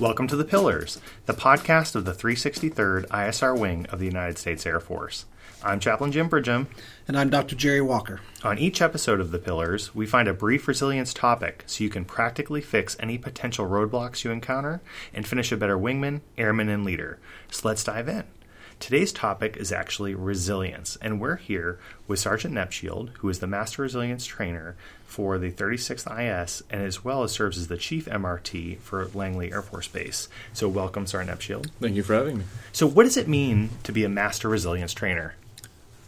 Welcome to The Pillars, the podcast of the 363rd ISR Wing of the United States Air Force. I'm Chaplain Jim Bridgham. And I'm Dr. Jerry Walker. On each episode of The Pillars, we find a brief resilience topic so you can practically fix any potential roadblocks you encounter and finish a better wingman, airman, and leader. So let's dive in. Today's topic is actually resilience, and we're here with Sergeant Nepshield, who is the Master Resilience Trainer for the 36th IS and as well as serves as the Chief MRT for Langley Air Force Base. So, welcome, Sergeant Nepshield. Thank you for having me. So, what does it mean to be a Master Resilience Trainer?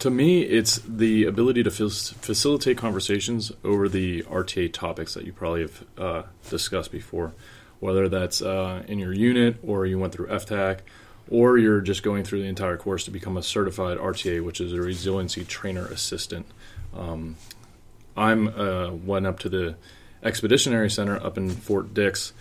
To me, it's the ability to facilitate conversations over the RTA topics that you probably have uh, discussed before, whether that's uh, in your unit or you went through FTAC or you're just going through the entire course to become a certified RTA, which is a resiliency trainer assistant. Um, I'm uh, went up to the Expeditionary Center up in Fort Dix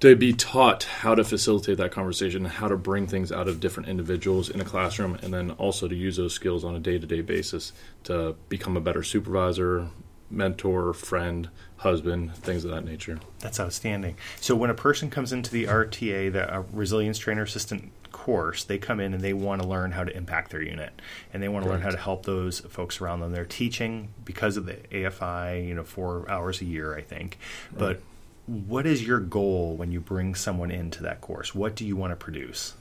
to be taught how to facilitate that conversation, how to bring things out of different individuals in a classroom, and then also to use those skills on a day to day basis to become a better supervisor, mentor, friend, husband, things of that nature. That's outstanding. So when a person comes into the RTA, the uh, resilience trainer assistant course, they come in and they want to learn how to impact their unit, and they want to learn how to help those folks around them. They're teaching because of the AFI, you know, four hours a year, I think. Right. But what is your goal when you bring someone into that course? What do you want to produce?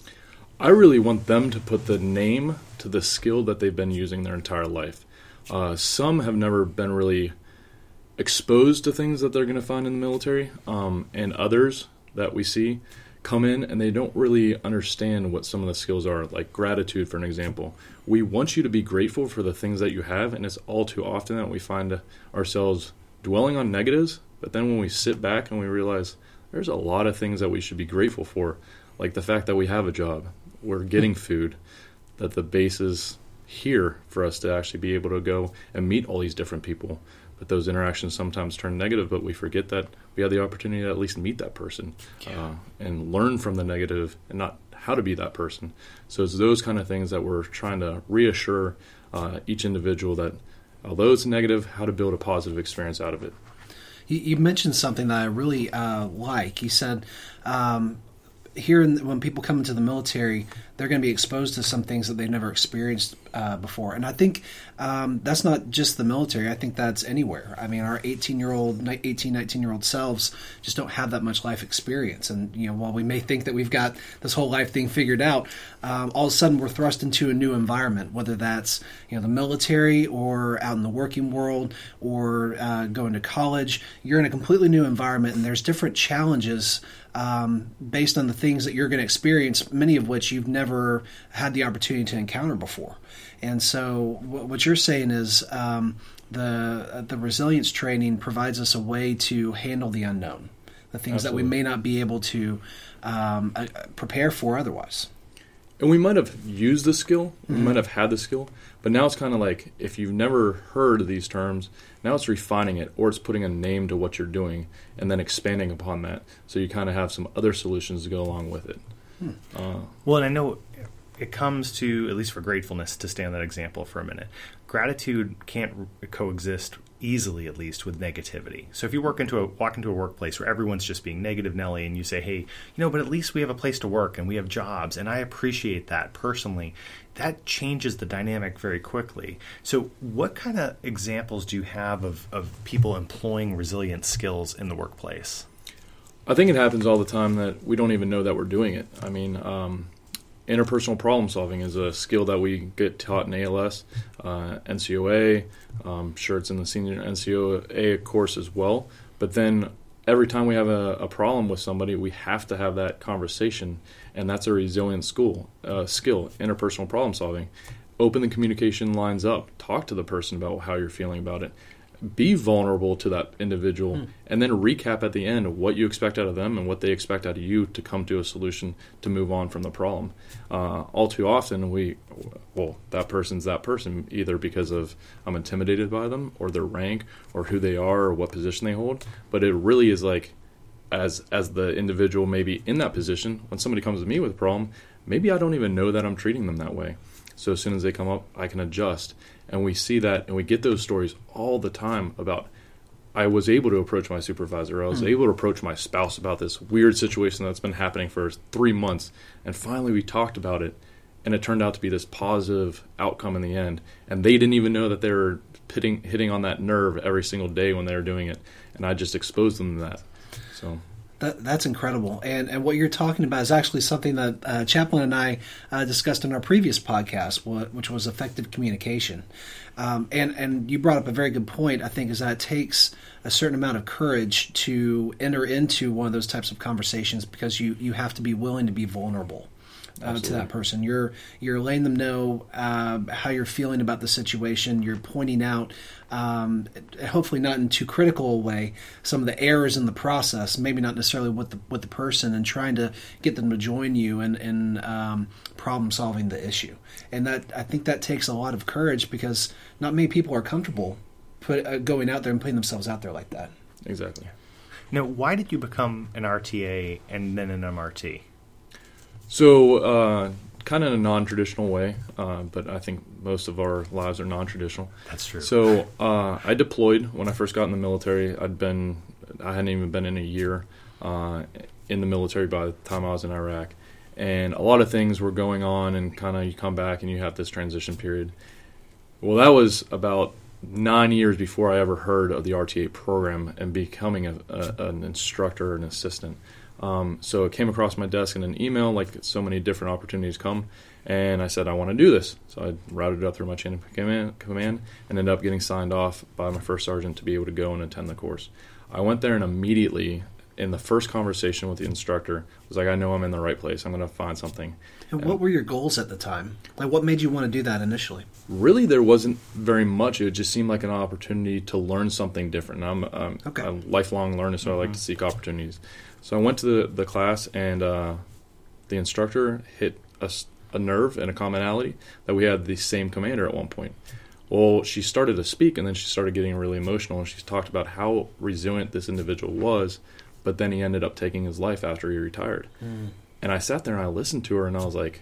I really want them to put the name to the skill that they've been using their entire life. Uh, some have never been really exposed to things that they're going to find in the military, um, and others that we see come in and they don't really understand what some of the skills are, like gratitude, for an example. We want you to be grateful for the things that you have, and it's all too often that we find ourselves dwelling on negatives, but then when we sit back and we realize there's a lot of things that we should be grateful for, like the fact that we have a job, we're getting food, that the base is here for us to actually be able to go and meet all these different people but those interactions sometimes turn negative but we forget that we have the opportunity to at least meet that person yeah. uh, and learn from the negative and not how to be that person so it's those kind of things that we're trying to reassure uh, each individual that although it's negative how to build a positive experience out of it you, mentioned something that I really uh, like. You said um, here in, when people come into the military, they're going to be exposed to some things that they've never experienced uh, before. And I think um, that's not just the military. I think that's anywhere. I mean, our 18 year old, 18, 19 year old selves just don't have that much life experience. And, you know, while we may think that we've got this whole life thing figured out, um, all of a sudden we're thrust into a new environment, whether that's, you know, the military or out in the working world or uh, going to college. You're in a completely new environment and there's different challenges um, based on the things that you're going to experience, many of which you've never had the opportunity to encounter before. And so, what you're saying is um, the the resilience training provides us a way to handle the unknown, the things Absolutely. that we may not be able to um, uh, prepare for otherwise. And we might have used the skill, we mm-hmm. might have had the skill, but now it's kind of like if you've never heard these terms, now it's refining it or it's putting a name to what you're doing and then expanding upon that. So you kind of have some other solutions to go along with it. Hmm. Well, and I know it comes to, at least for gratefulness, to stay on that example for a minute. Gratitude can't coexist easily at least with negativity. So if you work into a walk into a workplace where everyone's just being negative Nelly and you say, "Hey, you know, but at least we have a place to work and we have jobs and I appreciate that personally." That changes the dynamic very quickly. So what kind of examples do you have of, of people employing resilient skills in the workplace? I think it happens all the time that we don't even know that we're doing it. I mean, um, interpersonal problem solving is a skill that we get taught in ALS, uh, NCOA. Um, sure, it's in the senior NCOA course as well. But then every time we have a, a, problem with somebody, we have to have that conversation, and that's a resilient school uh, skill, interpersonal problem solving. Open the communication lines up. Talk to the person about how you're feeling about it be vulnerable to that individual mm. and then recap at the end what you expect out of them and what they expect out of you to come to a solution to move on from the problem. Uh, all too often we well that person's that person either because of i'm intimidated by them or their rank or who they are or what position they hold. But it really is like as as the individual maybe in that position when somebody comes to me with a problem maybe i don't even know that i'm treating them that way. So as soon as they come up i can adjust and we see that and we get those stories all the time about I was able to approach my supervisor. I was hmm. able to approach my spouse about this weird situation that's been happening for three months. And finally, we talked about it, and it turned out to be this positive outcome in the end. And they didn't even know that they were hitting hitting on that nerve every single day when they were doing it, and I just exposed them to that. So That, that's incredible. And and what you're talking about is actually something that uh, Chaplain and I uh, discussed in our previous podcast, which was effective communication. Um, and and you brought up a very good point. I think is that it takes a certain amount of courage to enter into one of those types of conversations because you you have to be willing to be vulnerable. Uh, to that person, you're you're letting them know uh, how you're feeling about the situation. You're pointing out, um, hopefully not in too critical a way, some of the errors in the process. Maybe not necessarily with the with the person, and trying to get them to join you in in um, problem solving the issue. And that I think that takes a lot of courage because not many people are comfortable put uh, going out there and putting themselves out there like that. exactly. Now, why did you become an RTA and then an MRT? So, uh, kind of in a non-traditional way, uh, but I think most of our lives are non-traditional. That's true. So, uh, I deployed when I first got in the military. I'd been, I hadn't even been in a year uh, in the military by the time I was in Iraq, and a lot of things were going on, and kind of you come back and you have this transition period. Well, that was about nine years before I ever heard of the RTA program and becoming a, a, an instructor or an assistant. Um, so it came across my desk in an email, like so many different opportunities come, and I said I want to do this. So I routed it up through my chain of command, command and ended up getting signed off by my first sergeant to be able to go and attend the course. I went there and immediately, in the first conversation with the instructor, was like, I know I'm in the right place. I'm going to find something. And what were your goals at the time? Like, what made you want to do that initially? really there wasn't very much. It just seemed like an opportunity to learn something different. And I'm, um, Okay. a lifelong learner, so I like to seek opportunities. So I went to the, the class, and uh, the instructor hit a nerve and a commonality that we had the same commander at one point. Well, she started to speak, and then she started getting really emotional, and she talked about how resilient this individual was, but then he ended up taking his life after he retired. And I sat there and I listened to her, and I was like,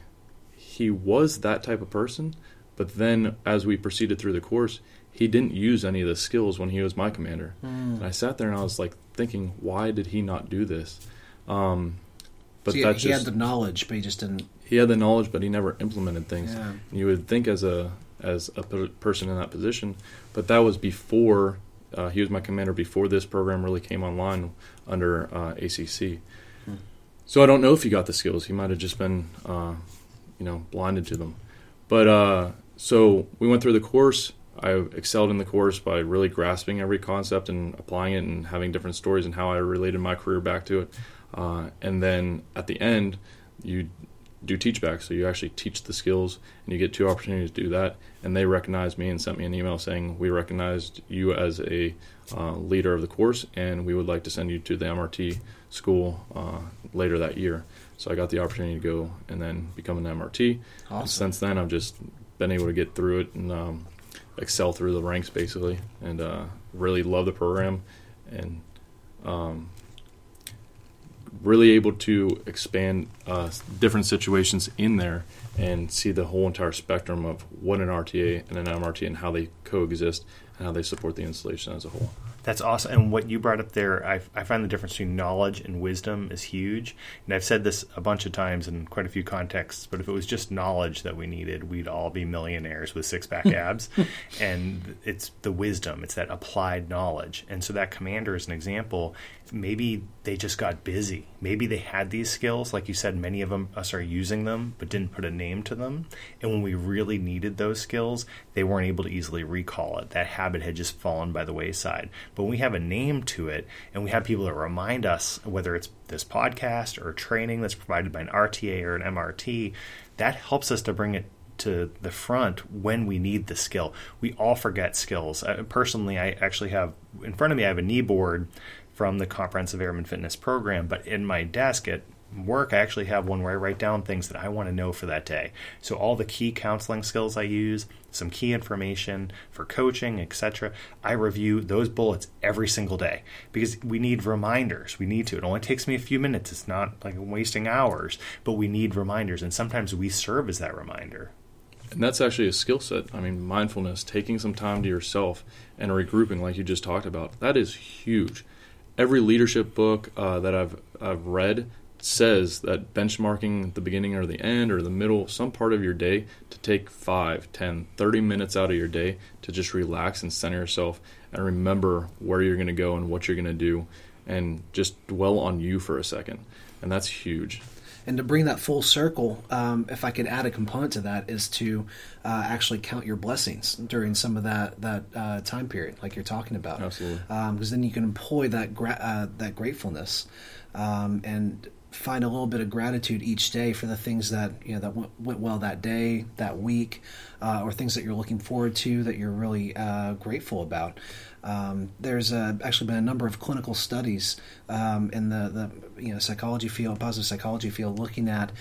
he was that type of person, but then as we proceeded through the course, he didn't use any of the skills when he was my commander. And I sat there and I was like thinking, why did he not do this? Um, but So he, that's he just had the knowledge, but he just didn't. he had the knowledge, but he never implemented things. Yeah. You would think as a as a person in that position, but that was before uh, he was my commander before this program really came online under uh, ACC. So I don't know if he got the skills. He might have just been, uh, you know, blinded to them. But uh, so we went through the course. I excelled in the course by really grasping every concept and applying it and having different stories and how I related my career back to it. Uh, and then at the end, you do teach back. So you actually teach the skills and you get two opportunities to do that. And they recognized me and sent me an email saying, We recognized you as a uh, leader of the course and we would like to send you to the MRT school uh, later that year. So I got the opportunity to go and then become an MRT. Awesome. And since then, I've just been able to get through it and um, excel through the ranks basically and uh, really love the program and um, really able to expand uh, different situations in there and see the whole entire spectrum of what an RTA and an MRT and how they coexist how they support the installation as a whole. That's awesome. And what you brought up there, I, I find the difference between knowledge and wisdom is huge. And I've said this a bunch of times in quite a few contexts, but if it was just knowledge that we needed, we'd all be millionaires with six pack abs. and it's the wisdom, it's that applied knowledge. And so that commander is an example. Maybe they just got busy. Maybe they had these skills. Like you said, many of them uh, us are using them, but didn't put a name to them. And when we really needed those skills, they weren't able to easily recall it. That habit had just fallen by the wayside. But we have a name to it and we have people that remind us, whether it's this podcast or training that's provided by an RTA or an MRT, that helps us to bring it to the front when we need the skill. We all forget skills. Uh, personally, I actually have in front of me, I have a knee board from the Comprehensive Airman Fitness Program, but in my desk at work, I actually have one where I write down things that I want to know for that day. So all the key counseling skills I use, some key information for coaching, etc. I review those bullets every single day because we need reminders. We need to. It only takes me a few minutes. It's not like wasting hours, but we need reminders and sometimes we serve as that reminder. And that's actually a skill set. I mean, mindfulness, taking some time to yourself and regrouping, like you just talked about, that is huge. Every leadership book uh, that I've, I've read says that benchmarking the beginning or the end or the middle, some part of your day, to take 5, 10, 30 minutes out of your day to just relax and center yourself and remember where you're going to go and what you're going to do and just dwell on you for a second. And that's huge. And to bring that full circle, um, if I could add a component to that, is to uh, actually count your blessings during some of that that uh, time period, like you're talking about. Absolutely. Because um, then you can employ that gra- uh, that gratefulness, um, and find a little bit of gratitude each day for the things that you know that went, went well that day, that week, uh, or things that you're looking forward to that you're really uh, grateful about. Um, there's uh, actually been a number of clinical studies um, in the, the you know psychology field, positive psychology field, looking at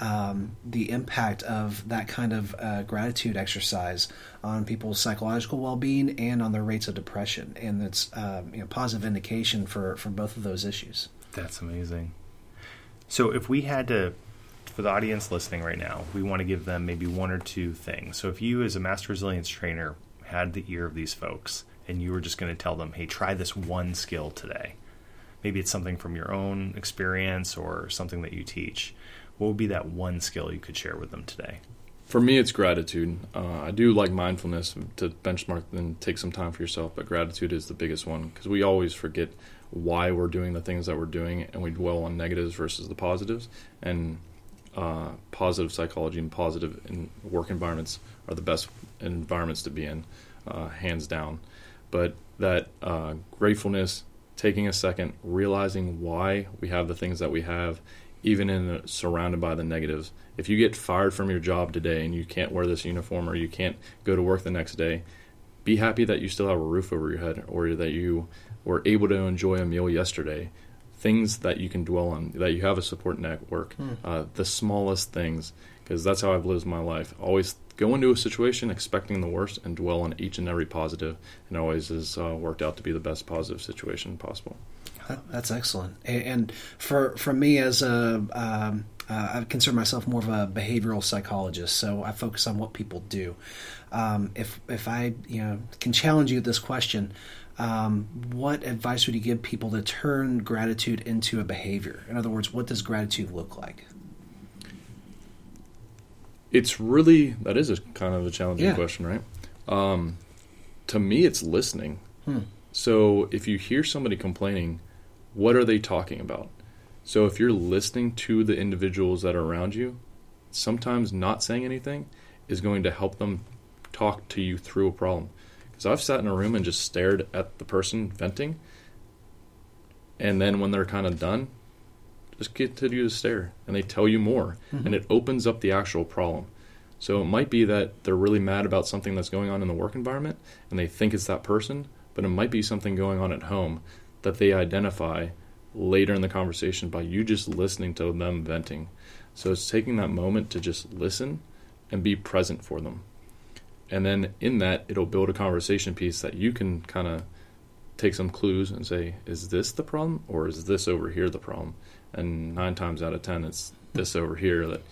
um, the impact of that kind of uh, gratitude exercise on people's psychological well-being and on their rates of depression, and it's uh, you know, positive indication for for both of those issues. That's amazing. So if we had to, for the audience listening right now, we want to give them maybe one or two things. So if you, as a master resilience trainer, had the ear of these folks and you were just going to tell them, hey, try this one skill today. Maybe it's something from your own experience or something that you teach. What would be that one skill you could share with them today? For me, it's gratitude. Uh, I do like mindfulness to benchmark and take some time for yourself, but gratitude is the biggest one because we always forget why we're doing the things that we're doing, and we dwell on negatives versus the positives. And uh, positive psychology and positive in work environments are the best environments to be in, uh, hands down. But that uh, gratefulness, taking a second, realizing why we have the things that we have, even in surrounded by the negatives. If you get fired from your job today and you can't wear this uniform or you can't go to work the next day, be happy that you still have a roof over your head or that you were able to enjoy a meal yesterday. Things that you can dwell on, that you have a support network, mm. uh, the smallest things, because that's how I've lived my life. Always go into a situation expecting the worst and dwell on each and every positive, and always has uh, worked out to be the best positive situation possible. That's excellent. And for for me as a um, uh, I consider myself more of a behavioral psychologist, so I focus on what people do. Um, if if I you know can challenge you with this question, um, what advice would you give people to turn gratitude into a behavior? In other words, what does gratitude look like? It's really that is a kind of a challenging yeah. question, right? Um, to me, it's listening. Hmm. So if you hear somebody complaining, what are they talking about? So if you're listening to the individuals that are around you, sometimes not saying anything is going to help them talk to you through a problem. So I've sat in a room and just stared at the person venting, and then when they're kind of done, just continue to stare, and they tell you more, mm-hmm. and it opens up the actual problem. So it might be that they're really mad about something that's going on in the work environment, and they think it's that person, but it might be something going on at home that they identify later in the conversation by you just listening to them venting. So it's taking that moment to just listen and be present for them and then in that it'll build a conversation piece that you can kind of take some clues and say is this the problem or is this over here the problem? And nine times out of ten it's this over here that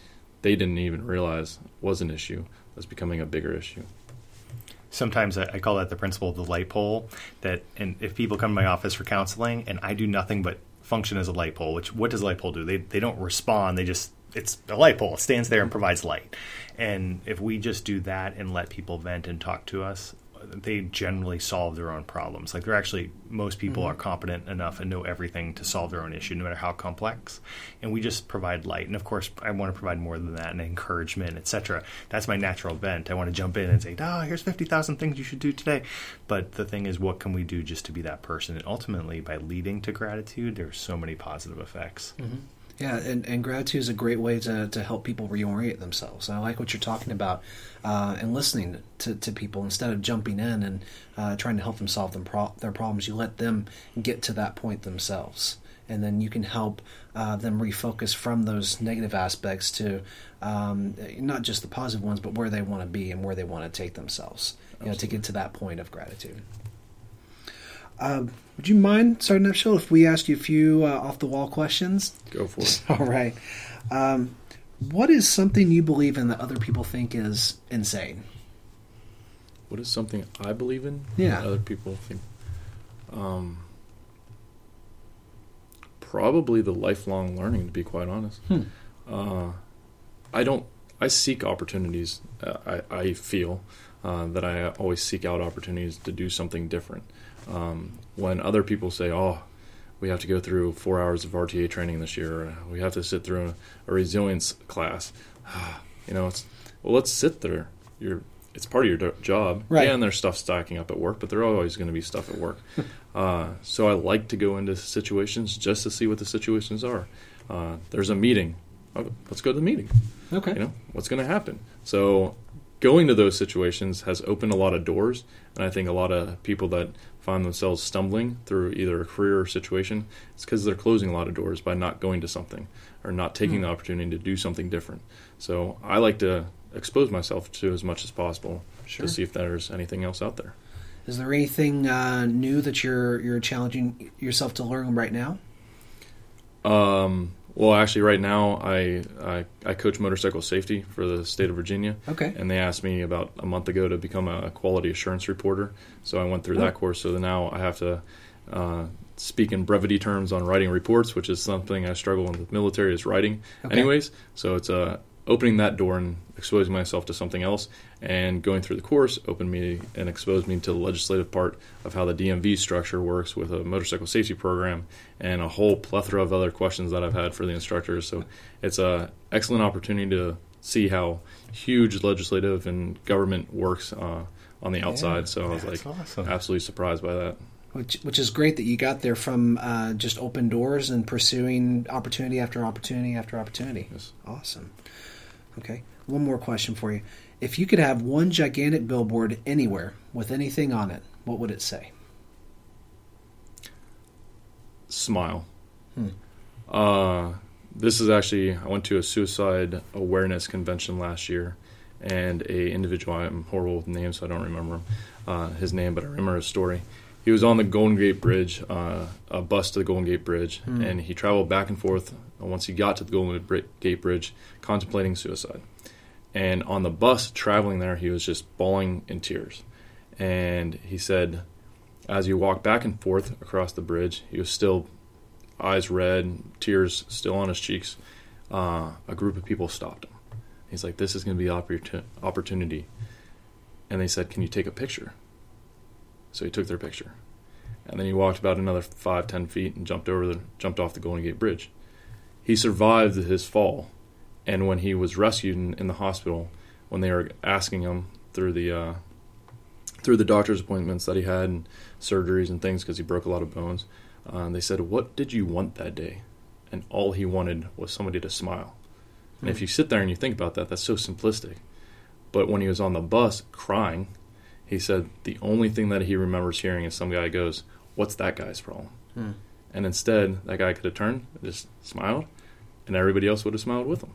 they didn't even realize was an issue that's becoming a bigger issue. Sometimes I, call that the principle of the light pole that and if people come to my office for counseling and i do nothing but function as a light pole which what does a light pole do? They, they don't respond they just it's a light pole. It stands there and provides light. And if we just do that and let people vent and talk to us, they generally solve their own problems. Like they're actually most people mm-hmm. are competent enough and know everything to solve their own issue, no matter how complex. And we just provide light. And of course, I want to provide more than that and encouragement, etc. That's my natural bent. I want to jump in and say, "Oh, here's fifty thousand things you should do today." But the thing is, what can we do just to be that person? And ultimately, by leading to gratitude, there's so many positive effects. Mm-hmm. Yeah, and, and gratitude is a great way to, to help people reorient themselves. I like what you're talking about uh, and listening to, to people instead of jumping in and uh, trying to help them solve them pro- their problems. You let them get to that point themselves. And then you can help uh, them refocus from those negative aspects to um, not just the positive ones, but where they want to be and where they want to take themselves. You know, to get to that point of gratitude. Um, would you mind, Sergeant Upshill, if we asked you a few uh, off the wall questions? Go for it. All right. Um, What is something you believe in that other people think is insane? What is something I believe in? Yeah. that Other people think. Um, probably the lifelong learning, to be quite honest. Hmm. Uh, I don't. I seek opportunities. Uh, I, I feel uh, that I always seek out opportunities to do something different. Um, when other people say, "Oh, we have to go through four hours of RTA training this year," or, "We have to sit through a, a resilience class," you know, it's well, let's sit there. You're it's part of your job. Right. Yeah, and there's stuff stacking up at work, but there's always going to be stuff at work. uh, so I like to go into situations just to see what the situations are. Uh, there's a meeting. Oh, let's go to the meeting. Okay. You know what's going to happen. So going to those situations has opened a lot of doors, and I think a lot of people that find themselves stumbling through either a career or situation, it's because they're closing a lot of doors by not going to something or not taking Hmm. the opportunity to do something different. So I like to expose myself to as much as possible Sure. to see if there's anything else out there. Is there anything uh, new that you're you're challenging yourself to learn right now? Um, well, actually, right now I, I I coach motorcycle safety for the state of Virginia. Okay. And they asked me about a month ago to become a quality assurance reporter. So I went through Oh. that course. So now I have to uh, speak in brevity terms on writing reports, which is something I struggle the military is writing, Okay. anyways. So it's uh, opening that door and exposing myself to something else. And going through the course opened me and exposed me to the legislative part of how the DMV structure works with a motorcycle safety program and a whole plethora of other questions that I've had for the instructors. So it's a excellent opportunity to see how huge legislative and government works uh, on the outside. so I was That's like awesome. absolutely surprised by that. Which which is great that you got there from uh, just open doors and pursuing opportunity after opportunity after opportunity. Yes. Awesome. Okay. One more question for you. If you could have one gigantic billboard anywhere with anything on it, what would it say? Smile. Hmm. Uh, this is actually I went to a suicide awareness convention last year, and a individual I'm horrible with names, so I don't remember uh, his name, but I remember his story. He was on the Golden Gate Bridge, uh, a bus to the Golden Gate Bridge, Hmm. and he traveled back and forth. Once he got to the Golden Gate Bridge, contemplating suicide. And on the bus traveling there, he was just bawling in tears. And he said, as he walked back and forth across the bridge, he was still eyes red, tears still on his cheeks. Uh, a group of people stopped him. He's like, "This is going to be opportu- opportunity," and they said, "Can you take a picture?" So he took their picture, and then he walked about another five, ten feet and jumped over the jumped off the Golden Gate Bridge. He survived his fall, and when he was rescued in, in the hospital, when they were asking him through the uh, through the doctor's appointments that he had and surgeries and things because he broke a lot of bones, uh, they said, "What did you want that day?" And all he wanted was somebody to smile. And if you sit there and you think about that, that's so simplistic. But when he was on the bus crying, he said the only thing that he remembers hearing is some guy goes, "What's that guy's problem?" Hmm. And instead, that guy could have turned just smiled, and everybody else would have smiled with him.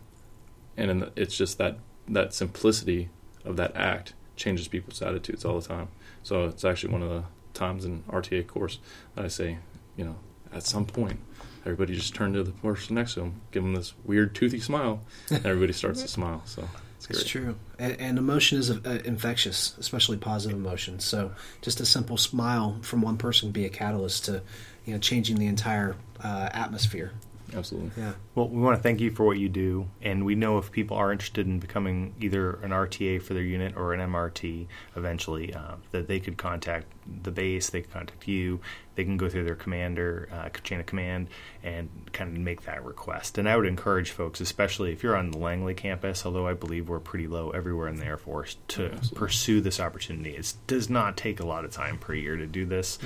And in the, it's just that that simplicity of that act changes people's attitudes all the time. So it's actually one of the times in RTA course that I say, you know, at some point, everybody just turn to the person next to them, give them this weird toothy smile, and everybody starts to smile. So it's. It's true, and, and emotion is uh, infectious, especially positive emotion. So, just a simple smile from one person can be a catalyst to, you know, changing the entire uh, atmosphere. Absolutely. Yeah. Well, we want to thank you for what you do, and we know if people are interested in becoming either an RTA for their unit or an MRT eventually, uh, that they could contact the base, they could contact you, they can go through their commander uh, chain of command and kind of make that request. And I would encourage folks, especially if you're on the Langley campus, although I believe we're pretty low everywhere in the Air Force, to Absolutely. pursue this opportunity. It does not take a lot of time per year to do this.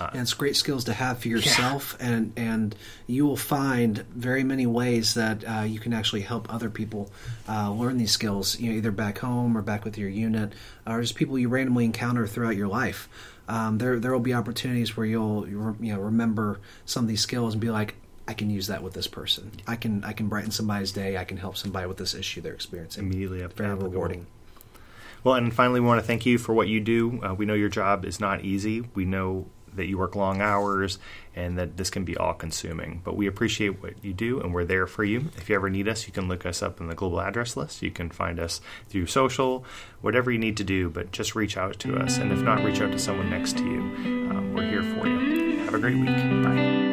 Uh, and it's great skills to have for yourself and and you will find very many ways that uh, you can actually help other people uh, learn these skills you know either back home or back with your unit or just people you randomly encounter throughout your life um, there there will be opportunities where you'll you know remember some of these skills and be like I can use that with this person. I can I can brighten somebody's day. I can help somebody with this issue they're experiencing. immediately Very applicable. rewarding. Well, and finally, we want to thank you for what you do. Uh, we know your job is not easy. We know that you work long hours and that this can be all consuming. But we appreciate what you do and we're there for you. If you ever need us, you can look us up in the global address list. You can find us through social, whatever you need to do, but just reach out to us. And if not, reach out to someone next to you. Um, we're here for you. Have a great week. Bye.